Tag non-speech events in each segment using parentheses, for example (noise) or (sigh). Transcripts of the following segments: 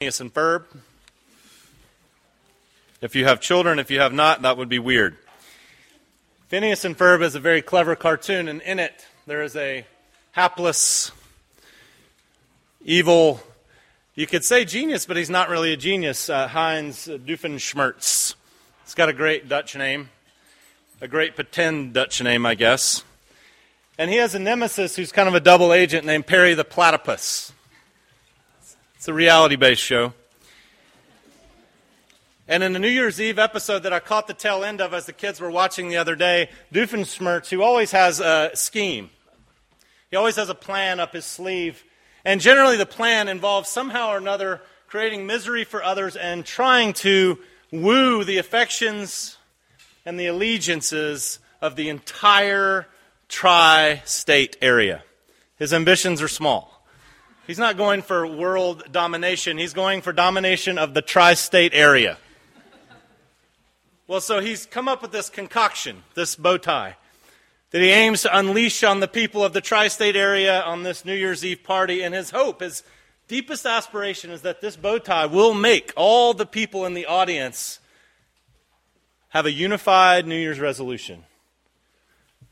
Phineas and Ferb. If you have children, if you have not, that would be weird. Phineas and Ferb is a very clever cartoon, and in it there is a hapless, evil, you could say genius, but he's not really a genius, uh, Heinz Doofenshmirtz. He's got a great Dutch name, a great pretend Dutch name, I guess. And he has a nemesis who's kind of a double agent named Perry the Platypus. It's a reality based show. And in the New Year's Eve episode that I caught the tail end of as the kids were watching the other day, Doofenshmirtz, who always has a scheme, he always has a plan up his sleeve. And generally, the plan involves somehow or another creating misery for others and trying to woo the affections and the allegiances of the entire tri state area. His ambitions are small. He's not going for world domination, he's going for domination of the tri state area. Well, so he's come up with this concoction, this bow tie, that he aims to unleash on the people of the tri state area on this New Year's Eve party. And his hope, his deepest aspiration, is that this bow tie will make all the people in the audience have a unified New Year's resolution.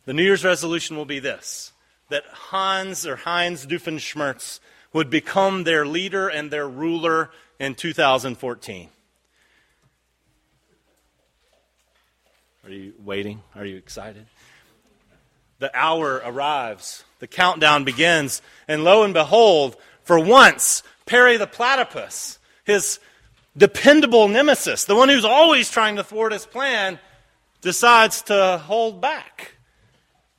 The New Year's resolution will be this that Hans or Heinz Doofenshmirtz would become their leader and their ruler in 2014. Are you waiting? Are you excited? The hour arrives, the countdown begins, and lo and behold, for once, Perry the platypus, his dependable nemesis, the one who's always trying to thwart his plan, decides to hold back.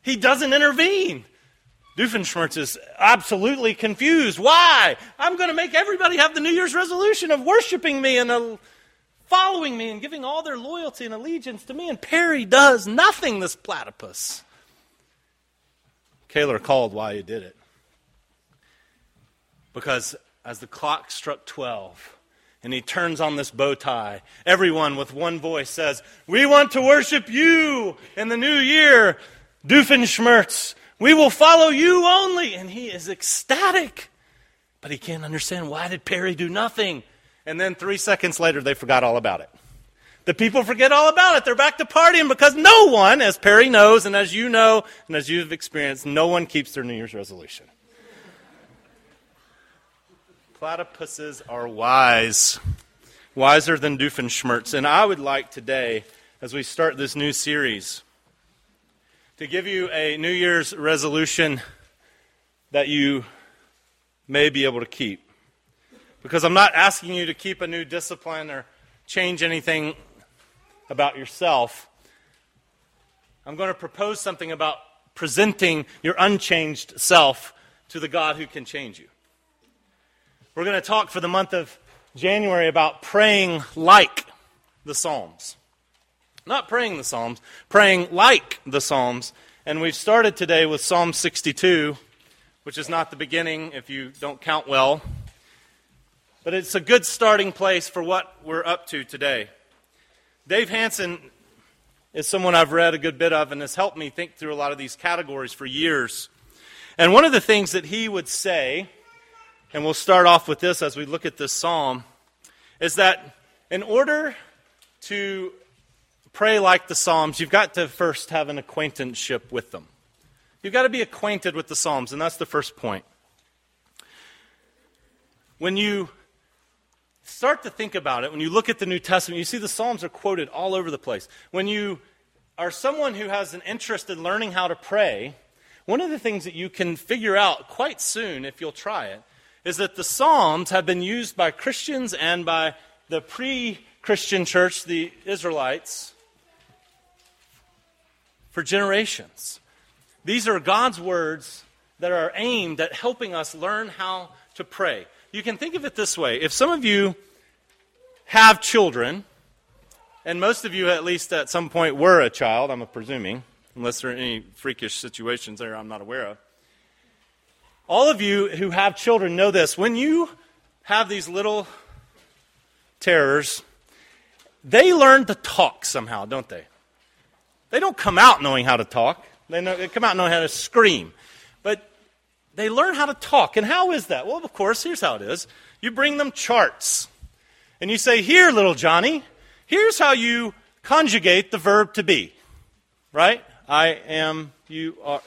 He doesn't intervene. Doofenshmirtz is absolutely confused. Why? I'm going to make everybody have the New Year's resolution of worshiping me and uh, following me and giving all their loyalty and allegiance to me. And Perry does nothing, this platypus. Kaler called why he did it. Because as the clock struck 12 and he turns on this bow tie, everyone with one voice says, We want to worship you in the new year, Doofenshmirtz. We will follow you only. And he is ecstatic. But he can't understand why did Perry do nothing? and then three seconds later, they forgot all about it. The people forget all about it. They're back to partying because no one, as Perry knows, and as you know, and as you've experienced, no one keeps their New Year's resolution. Platypuses are wise, wiser than Doofenshmirtz. And I would like today, as we start this new series, to give you a New Year's resolution that you may be able to keep. Because I'm not asking you to keep a new discipline or change anything about yourself. I'm going to propose something about presenting your unchanged self to the God who can change you. We're going to talk for the month of January about praying like the Psalms. Not praying the Psalms, praying like the Psalms. And we've started today with Psalm 62, which is not the beginning if you don't count well. But it's a good starting place for what we're up to today. Dave Hansen is someone I've read a good bit of and has helped me think through a lot of these categories for years. And one of the things that he would say, and we'll start off with this as we look at this psalm, is that in order to pray like the Psalms, you've got to first have an acquaintanceship with them. You've got to be acquainted with the Psalms, and that's the first point. When you start to think about it, when you look at the New Testament, you see the Psalms are quoted all over the place. When you are someone who has an interest in learning how to pray, one of the things that you can figure out quite soon, if you'll try it, is that the Psalms have been used by Christians and by the pre Christian church, the Israelites, for generations. These are God's words that are aimed at helping us learn how to pray you can think of it this way. If some of you have children, and most of you, at least at some point, were a child, I'm presuming, unless there are any freakish situations there I'm not aware of. All of you who have children know this. When you have these little terrors, they learn to talk somehow, don't they? They don't come out knowing how to talk, they, know, they come out knowing how to scream. But they learn how to talk. And how is that? Well, of course, here's how it is you bring them charts. And you say, Here, little Johnny, here's how you conjugate the verb to be. Right? I am, you are,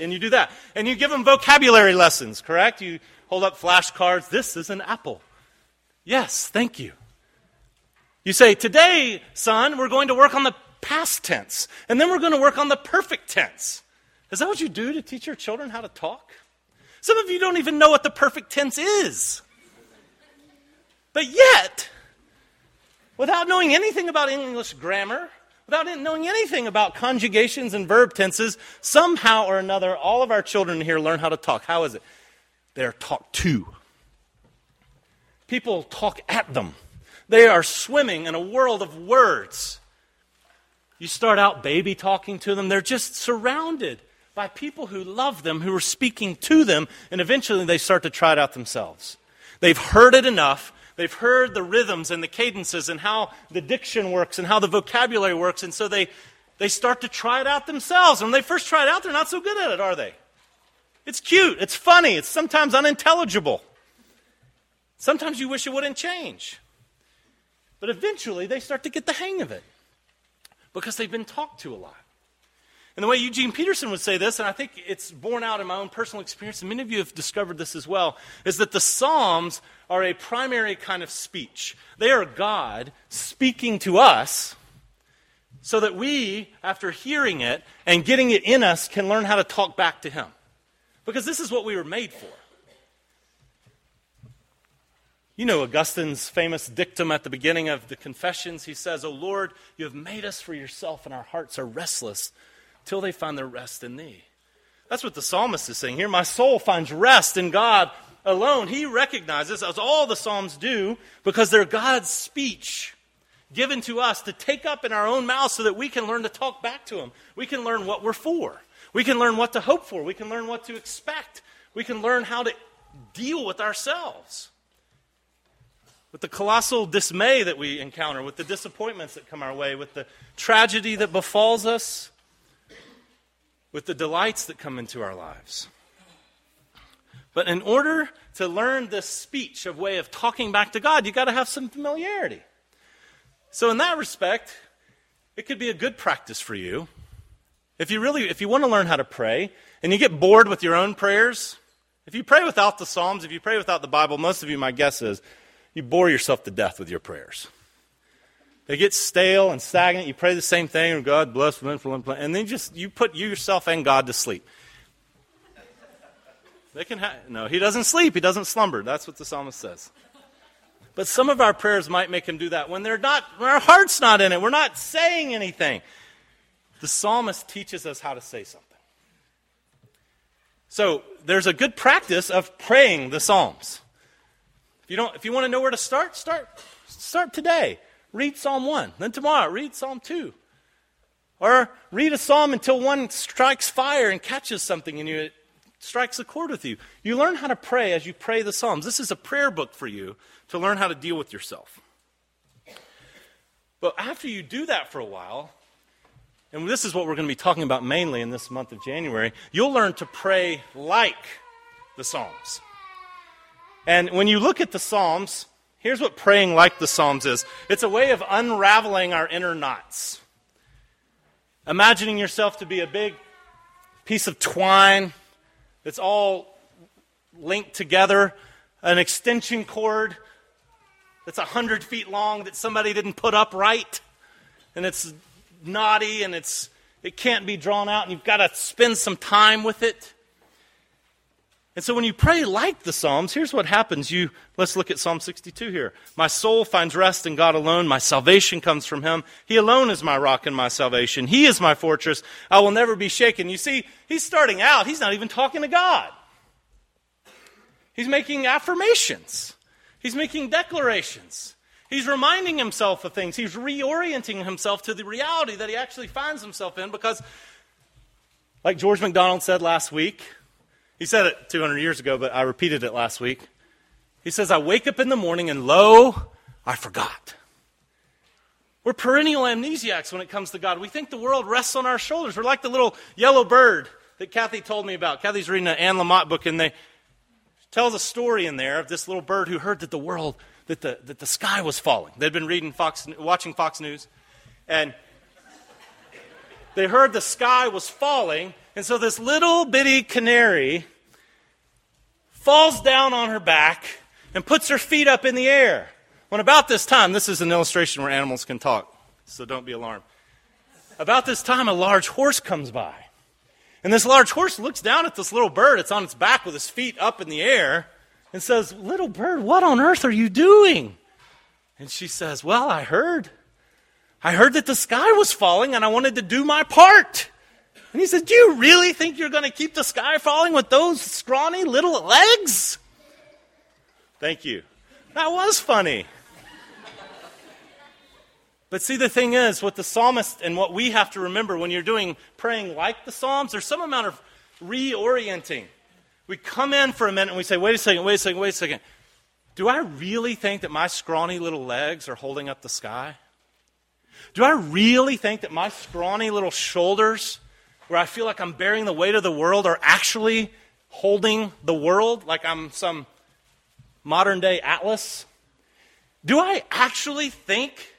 and you do that. And you give them vocabulary lessons, correct? You hold up flashcards. This is an apple. Yes, thank you. You say, Today, son, we're going to work on the past tense, and then we're going to work on the perfect tense. Is that what you do to teach your children how to talk? Some of you don't even know what the perfect tense is. But yet, without knowing anything about English grammar, without knowing anything about conjugations and verb tenses, somehow or another, all of our children here learn how to talk. How is it? They're talked to. People talk at them. They are swimming in a world of words. You start out baby talking to them, they're just surrounded by people who love them, who are speaking to them, and eventually they start to try it out themselves. They've heard it enough. They've heard the rhythms and the cadences and how the diction works and how the vocabulary works, and so they, they start to try it out themselves. And when they first try it out, they're not so good at it, are they? It's cute, it's funny, it's sometimes unintelligible. Sometimes you wish it wouldn't change. But eventually they start to get the hang of it because they've been talked to a lot. And the way Eugene Peterson would say this, and I think it's borne out in my own personal experience, and many of you have discovered this as well, is that the Psalms are a primary kind of speech. They are God speaking to us so that we, after hearing it and getting it in us, can learn how to talk back to Him. Because this is what we were made for. You know Augustine's famous dictum at the beginning of the Confessions. He says, O Lord, you have made us for yourself, and our hearts are restless till they find their rest in thee. That's what the psalmist is saying here. My soul finds rest in God alone. He recognizes, as all the psalms do, because they're God's speech given to us to take up in our own mouths so that we can learn to talk back to Him. We can learn what we're for. We can learn what to hope for. We can learn what to expect. We can learn how to deal with ourselves. With the colossal dismay that we encounter, with the disappointments that come our way, with the tragedy that befalls us, with the delights that come into our lives. But in order to learn this speech of way of talking back to God, you've got to have some familiarity. So, in that respect, it could be a good practice for you. If you really, if you want to learn how to pray and you get bored with your own prayers, if you pray without the Psalms, if you pray without the Bible, most of you, my guess is, you bore yourself to death with your prayers. They get stale and stagnant. You pray the same thing, God bless, and then just you put you yourself and God to sleep. They can ha- no, he doesn't sleep. He doesn't slumber. That's what the psalmist says. But some of our prayers might make him do that when they're not, when our heart's not in it. We're not saying anything. The psalmist teaches us how to say something. So there's a good practice of praying the psalms. If you don't, if you want to know where to start, start start today read Psalm 1. Then tomorrow, read Psalm 2. Or read a psalm until one strikes fire and catches something and you, it strikes a chord with you. You learn how to pray as you pray the Psalms. This is a prayer book for you to learn how to deal with yourself. But after you do that for a while, and this is what we're going to be talking about mainly in this month of January, you'll learn to pray like the Psalms. And when you look at the Psalms, Here's what praying like the Psalms is it's a way of unraveling our inner knots. Imagining yourself to be a big piece of twine that's all linked together, an extension cord that's 100 feet long that somebody didn't put up right, and it's knotty and it's, it can't be drawn out, and you've got to spend some time with it. And so when you pray like the Psalms, here's what happens. You let's look at Psalm 62 here. My soul finds rest in God alone. My salvation comes from him. He alone is my rock and my salvation. He is my fortress. I will never be shaken. You see, he's starting out, he's not even talking to God. He's making affirmations. He's making declarations. He's reminding himself of things. He's reorienting himself to the reality that he actually finds himself in because like George MacDonald said last week, he said it 200 years ago, but I repeated it last week. He says, I wake up in the morning and lo, I forgot. We're perennial amnesiacs when it comes to God. We think the world rests on our shoulders. We're like the little yellow bird that Kathy told me about. Kathy's reading an Anne Lamott book, and they tells a story in there of this little bird who heard that the world, that the, that the sky was falling. They'd been reading Fox, watching Fox News, and they heard the sky was falling, and so this little bitty canary falls down on her back and puts her feet up in the air. When about this time, this is an illustration where animals can talk, so don't be alarmed. About this time, a large horse comes by. And this large horse looks down at this little bird. It's on its back with its feet up in the air and says, Little bird, what on earth are you doing? And she says, Well, I heard. I heard that the sky was falling and I wanted to do my part. And he said, Do you really think you're going to keep the sky falling with those scrawny little legs? Thank you. That was funny. But see, the thing is, what the psalmist and what we have to remember when you're doing praying like the Psalms, there's some amount of reorienting. We come in for a minute and we say, wait a second, wait a second, wait a second. Do I really think that my scrawny little legs are holding up the sky? Do I really think that my scrawny little shoulders, where I feel like I'm bearing the weight of the world, or actually holding the world like I'm some modern day Atlas? Do I actually think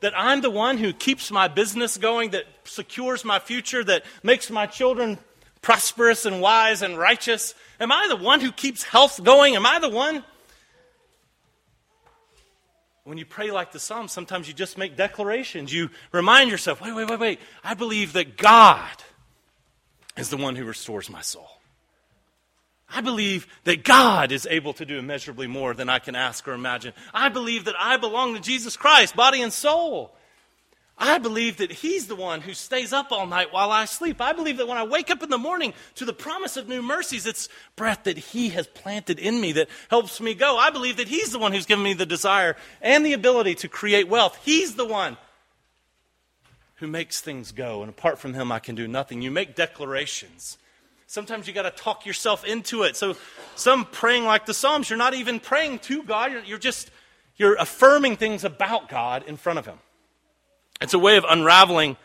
that I'm the one who keeps my business going, that secures my future, that makes my children prosperous and wise and righteous? Am I the one who keeps health going? Am I the one? When you pray like the Psalms, sometimes you just make declarations. You remind yourself, wait, wait, wait, wait. I believe that God is the one who restores my soul. I believe that God is able to do immeasurably more than I can ask or imagine. I believe that I belong to Jesus Christ, body and soul. I believe that He's the one who stays up all night while I sleep. I believe that when I wake up in the morning to the promise of new mercies, it's breath that He has planted in me that helps me go. I believe that He's the one who's given me the desire and the ability to create wealth. He's the one who makes things go. And apart from Him, I can do nothing. You make declarations. Sometimes you got to talk yourself into it. So, some praying like the Psalms, you're not even praying to God. You're, you're just you're affirming things about God in front of Him. It's a way of unraveling.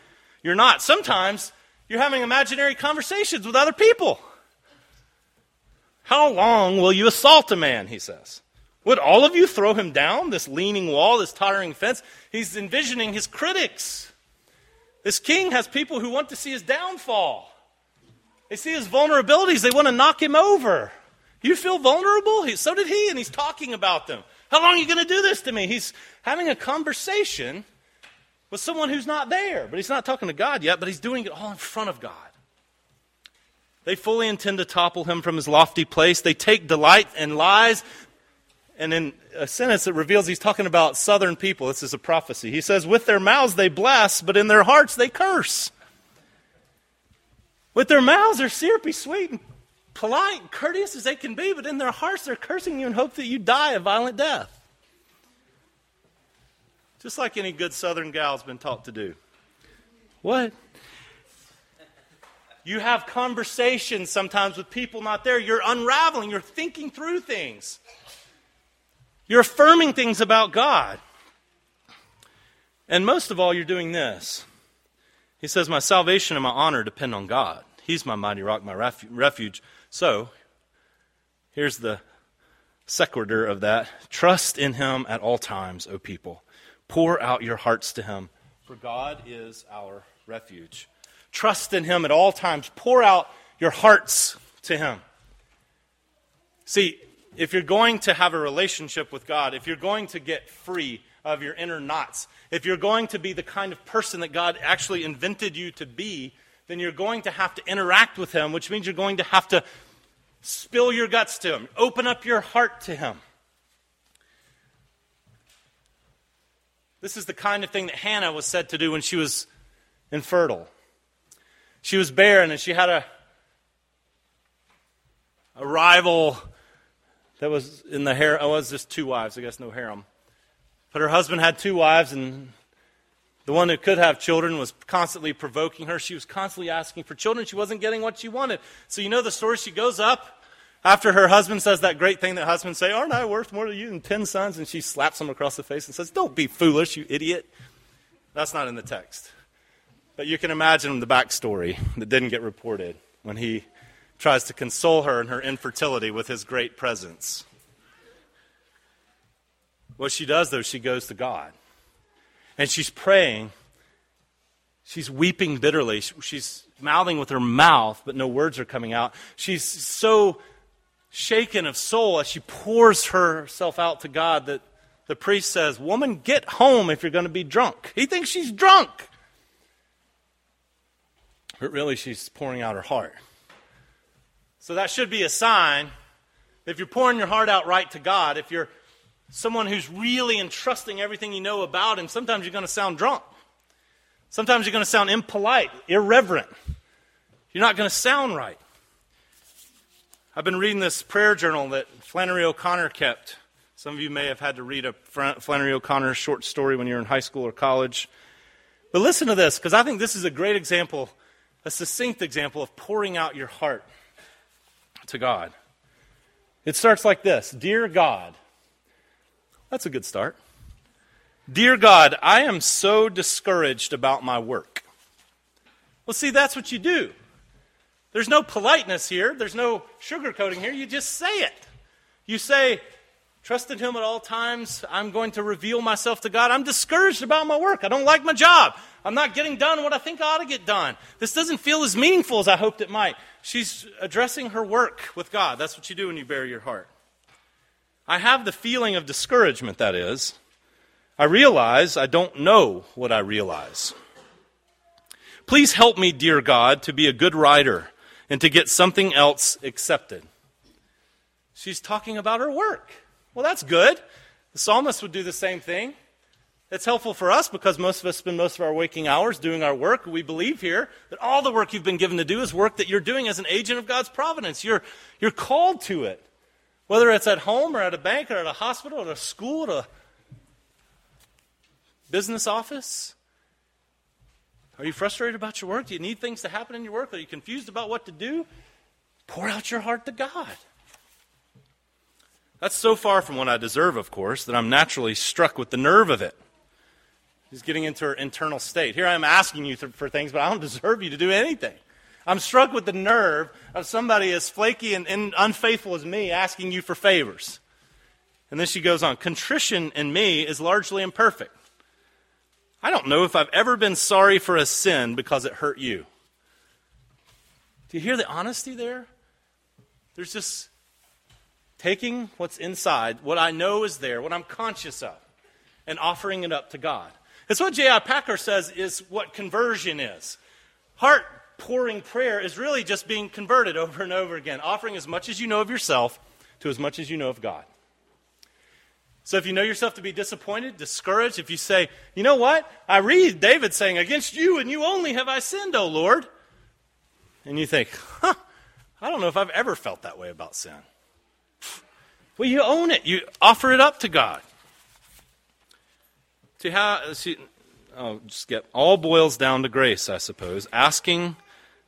You're not. Sometimes you're having imaginary conversations with other people. How long will you assault a man? He says. Would all of you throw him down, this leaning wall, this tottering fence? He's envisioning his critics. This king has people who want to see his downfall. They see his vulnerabilities, they want to knock him over. You feel vulnerable? He, so did he, and he's talking about them. How long are you going to do this to me? He's having a conversation with someone who's not there, but he's not talking to God yet, but he's doing it all in front of God. They fully intend to topple him from his lofty place. They take delight in lies. And in a sentence that reveals he's talking about southern people, this is a prophecy. He says, With their mouths they bless, but in their hearts they curse. With their mouths, they're syrupy, sweet, and polite, and courteous as they can be, but in their hearts, they're cursing you in hope that you die a violent death. Just like any good Southern gal's been taught to do. What? You have conversations sometimes with people not there. You're unraveling, you're thinking through things, you're affirming things about God. And most of all, you're doing this. He says, My salvation and my honor depend on God. He's my mighty rock, my refuge. So, here's the sequitur of that trust in him at all times, O people. Pour out your hearts to him, for God is our refuge. Trust in him at all times. Pour out your hearts to him. See, if you're going to have a relationship with God, if you're going to get free of your inner knots, if you're going to be the kind of person that God actually invented you to be, then you're going to have to interact with Him, which means you're going to have to spill your guts to Him, open up your heart to Him. This is the kind of thing that Hannah was said to do when she was infertile. She was barren and she had a, a rival that was in the harem. Oh, it was just two wives, I guess no harem. But her husband had two wives, and the one who could have children was constantly provoking her. She was constantly asking for children. She wasn't getting what she wanted. So you know the story. She goes up after her husband says that great thing that husbands say, Aren't I worth more to you than ten sons? And she slaps him across the face and says, Don't be foolish, you idiot. That's not in the text. But you can imagine the backstory that didn't get reported. when he tries to console her in her infertility with his great presence. What she does, though, she goes to God. And she's praying. She's weeping bitterly. She's mouthing with her mouth, but no words are coming out. She's so shaken of soul as she pours herself out to God that the priest says, Woman, get home if you're going to be drunk. He thinks she's drunk. But really, she's pouring out her heart. So that should be a sign if you're pouring your heart out right to God, if you're someone who's really entrusting everything you know about Him, sometimes you're going to sound drunk. Sometimes you're going to sound impolite, irreverent. You're not going to sound right. I've been reading this prayer journal that Flannery O'Connor kept. Some of you may have had to read a Flannery O'Connor short story when you're in high school or college. But listen to this, because I think this is a great example, a succinct example of pouring out your heart to God. It starts like this Dear God, that's a good start. Dear God, I am so discouraged about my work. Well, see, that's what you do. There's no politeness here, there's no sugarcoating here. You just say it. You say, Trust in Him at all times. I'm going to reveal myself to God. I'm discouraged about my work. I don't like my job. I'm not getting done what I think I ought to get done. This doesn't feel as meaningful as I hoped it might. She's addressing her work with God. That's what you do when you bare your heart. I have the feeling of discouragement, that is. I realize I don't know what I realize. Please help me, dear God, to be a good writer and to get something else accepted. She's talking about her work. Well, that's good. The psalmist would do the same thing. It's helpful for us because most of us spend most of our waking hours doing our work. We believe here that all the work you've been given to do is work that you're doing as an agent of God's providence. You're, you're called to it. Whether it's at home or at a bank or at a hospital or at a school or a business office. Are you frustrated about your work? Do you need things to happen in your work? Are you confused about what to do? Pour out your heart to God. That's so far from what I deserve, of course, that I'm naturally struck with the nerve of it. He's getting into her internal state. Here I am asking you for things, but I don't (laughs) deserve you to do anything. I'm struck with the nerve of somebody as flaky and, and unfaithful as me asking you for favors. And then she goes on Contrition in me is largely imperfect. I don't know if I've ever been sorry for a sin because it hurt you. Do you hear the honesty there? There's just taking what's inside, what I know is there, what I'm conscious of, and offering it up to God. It's what J.I. Packer says is what conversion is. Heart pouring prayer is really just being converted over and over again, offering as much as you know of yourself to as much as you know of God. So if you know yourself to be disappointed, discouraged, if you say, you know what? I read David saying, Against you and you only have I sinned, O Lord. And you think, huh, I don't know if I've ever felt that way about sin. Well, you own it. You offer it up to God. See how see, oh, just get all boils down to grace, I suppose. Asking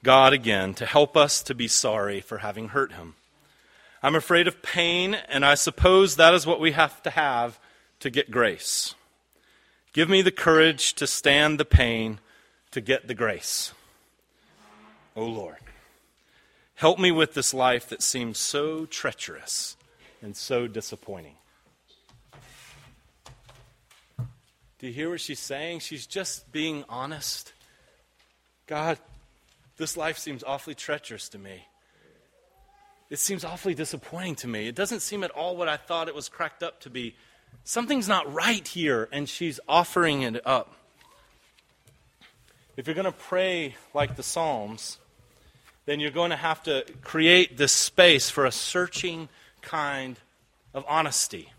God again to help us to be sorry for having hurt him. I'm afraid of pain, and I suppose that is what we have to have to get grace. Give me the courage to stand the pain to get the grace. O oh Lord, help me with this life that seems so treacherous and so disappointing. Do you hear what she's saying? She's just being honest. God, this life seems awfully treacherous to me. It seems awfully disappointing to me. It doesn't seem at all what I thought it was cracked up to be. Something's not right here, and she's offering it up. If you're going to pray like the Psalms, then you're going to have to create this space for a searching kind of honesty.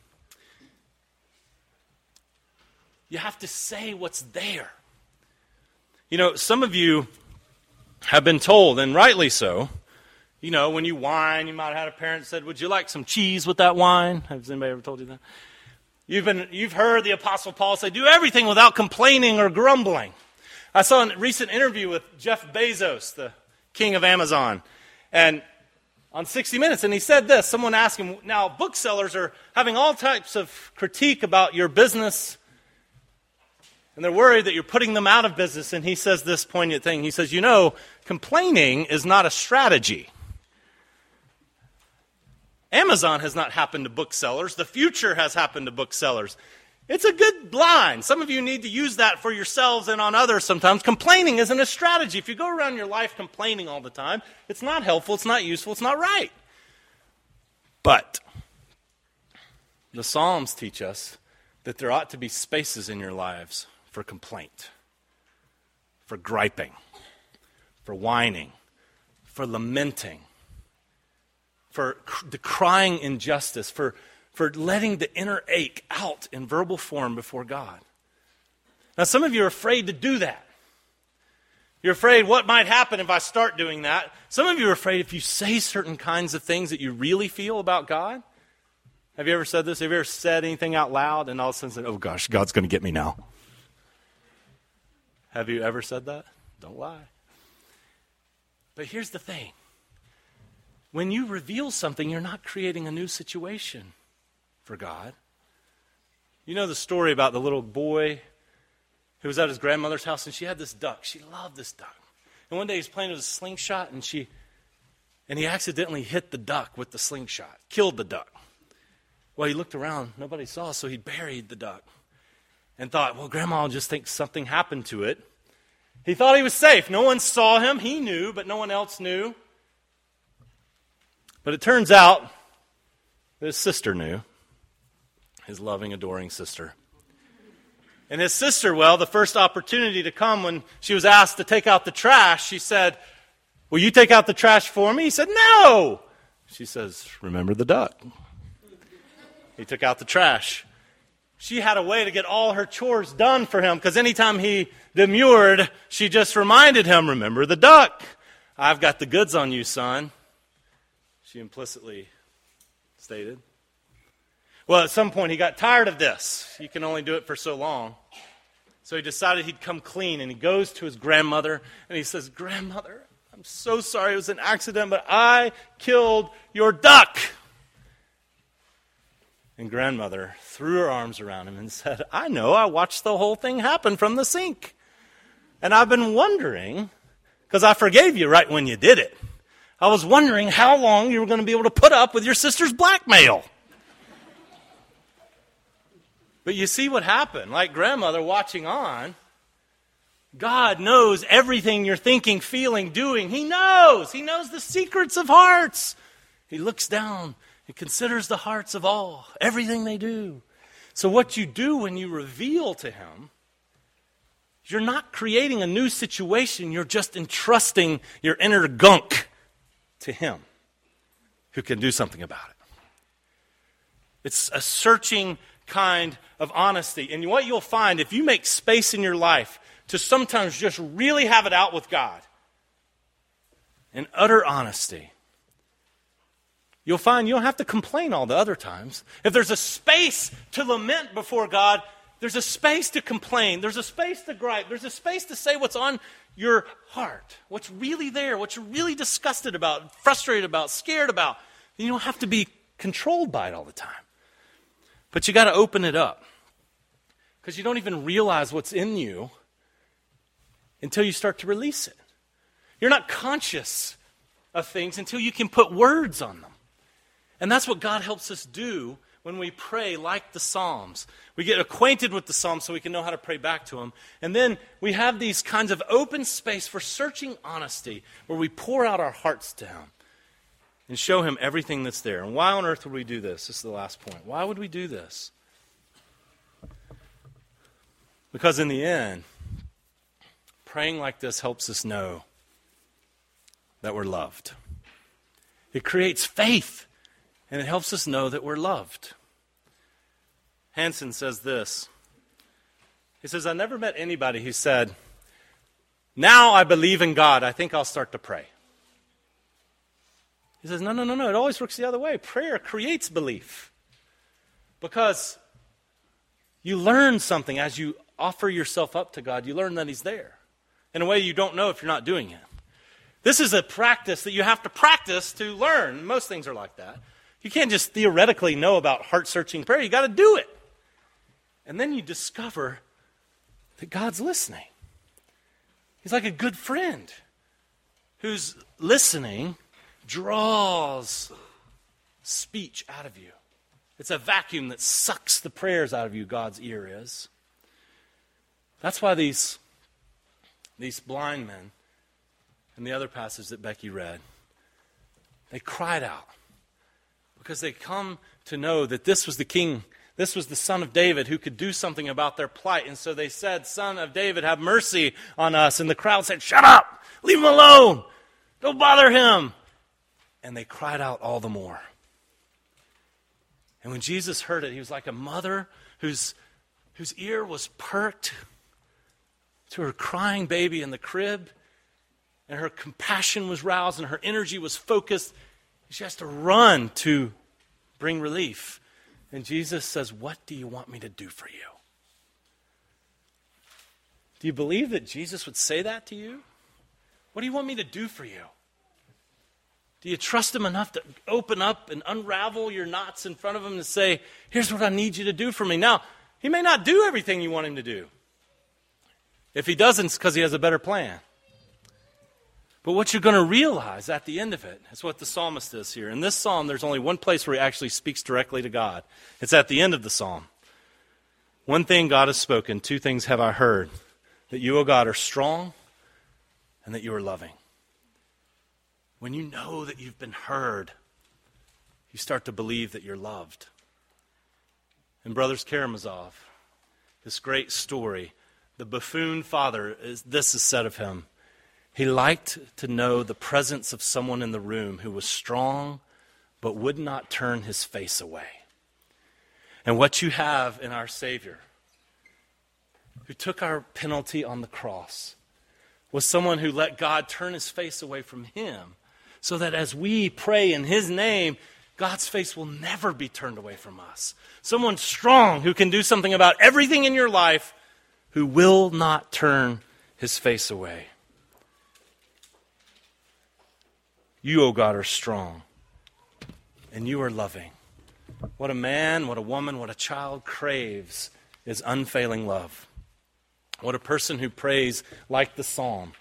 You have to say what's there. You know, some of you have been told, and rightly so, you know, when you whine, you might have had a parent said, Would you like some cheese with that wine? Has anybody ever told you that? You've, been, you've heard the Apostle Paul say, Do everything without complaining or grumbling. I saw a recent interview with Jeff Bezos, the king of Amazon. And on 60 Minutes, and he said this. Someone asked him, Now, booksellers are having all types of critique about your business. And they're worried that you're putting them out of business. And he says this poignant thing. He says, You know, complaining is not a strategy. Amazon has not happened to booksellers. The future has happened to booksellers. It's a good line. Some of you need to use that for yourselves and on others sometimes. Complaining isn't a strategy. If you go around your life complaining all the time, it's not helpful, it's not useful, it's not right. But the Psalms teach us that there ought to be spaces in your lives for complaint, for griping, for whining, for lamenting, for decrying injustice, for, for letting the inner ache out in verbal form before God. Now, some of you are afraid to do that. You're afraid what might happen if I start doing that. Some of you are afraid if you say certain kinds of things that you really feel about God. Have you ever said this? Have you ever said anything out loud and all of a sudden said, oh gosh, God's going to get me now? Have you ever said that? Don't lie. But here's the thing when you reveal something, you're not creating a new situation for God. You know the story about the little boy who was at his grandmother's house and she had this duck. She loved this duck. And one day he's playing with a slingshot and she and he accidentally hit the duck with the slingshot, killed the duck. Well, he looked around, nobody saw, so he buried the duck and thought, well, grandma will just think something happened to it. He thought he was safe. No one saw him. He knew, but no one else knew. But it turns out his sister knew, his loving, adoring sister. And his sister, well, the first opportunity to come when she was asked to take out the trash, she said, Will you take out the trash for me? He said, No. She says, Remember the duck. He took out the trash. She had a way to get all her chores done for him because anytime he demurred, she just reminded him, Remember the duck. I've got the goods on you, son she implicitly stated. Well, at some point, he got tired of this. You can only do it for so long. So he decided he'd come clean, and he goes to his grandmother and he says, Grandmother, I'm so sorry it was an accident, but I killed your duck. And grandmother threw her arms around him and said, I know, I watched the whole thing happen from the sink. And I've been wondering, because I forgave you right when you did it. I was wondering how long you were going to be able to put up with your sister's blackmail. But you see what happened. Like grandmother watching on, God knows everything you're thinking, feeling, doing. He knows. He knows the secrets of hearts. He looks down and considers the hearts of all, everything they do. So, what you do when you reveal to Him, you're not creating a new situation, you're just entrusting your inner gunk to Him who can do something about it. It's a searching kind of honesty. And what you'll find if you make space in your life to sometimes just really have it out with God in utter honesty, you'll find you don't have to complain all the other times. If there's a space to lament before God, there's a space to complain. There's a space to gripe. There's a space to say what's on your heart, what's really there, what you're really disgusted about, frustrated about, scared about. You don't have to be controlled by it all the time. But you got to open it up because you don't even realize what's in you until you start to release it. You're not conscious of things until you can put words on them. And that's what God helps us do when we pray like the Psalms. We get acquainted with the Psalms so we can know how to pray back to them. And then we have these kinds of open space for searching honesty where we pour out our hearts Him and show Him everything that's there. And why on earth would we do this? This is the last point. Why would we do this? Because in the end, praying like this helps us know that we're loved. It creates faith and it helps us know that we're loved. Hansen says this He says, I never met anybody who said, Now I believe in God, I think I'll start to pray. He says, No, no, no, no. It always works the other way. Prayer creates belief. Because you learn something as you offer yourself up to God, you learn that He's there in a way you don't know if you're not doing it. This is a practice that you have to practice to learn. Most things are like that. You can't just theoretically know about heart searching prayer, you got to do it. And then you discover that God's listening. He's like a good friend who's listening draws speech out of you. It's a vacuum that sucks the prayers out of you, God's ear is. That's why these, these blind men, in the other passage that Becky read, they cried out because they come to know that this was the king, this was the son of David who could do something about their plight. And so they said, Son of David, have mercy on us. And the crowd said, Shut up! Leave him alone! Don't bother him! And they cried out all the more. And when Jesus heard it, he was like a mother whose, whose ear was perked to her crying baby in the crib, and her compassion was roused, and her energy was focused. She has to run to bring relief. And Jesus says, What do you want me to do for you? Do you believe that Jesus would say that to you? What do you want me to do for you? Do you trust him enough to open up and unravel your knots in front of him and say, Here's what I need you to do for me? Now, he may not do everything you want him to do. If he doesn't, it's because he has a better plan. But what you're going to realize at the end of it is what the psalmist is here. In this psalm, there's only one place where he actually speaks directly to God. It's at the end of the psalm. One thing God has spoken, two things have I heard that you, O God, are strong and that you are loving. When you know that you've been heard, you start to believe that you're loved. And Brothers Karamazov, this great story, the buffoon father, is, this is said of him. He liked to know the presence of someone in the room who was strong but would not turn his face away. And what you have in our Savior, who took our penalty on the cross, was someone who let God turn his face away from him so that as we pray in his name, God's face will never be turned away from us. Someone strong who can do something about everything in your life who will not turn his face away. You, O oh God, are strong and you are loving. What a man, what a woman, what a child craves is unfailing love. What a person who prays like the psalm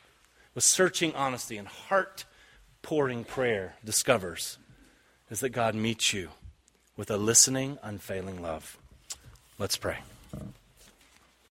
with searching honesty and heart pouring prayer discovers is that God meets you with a listening, unfailing love. Let's pray.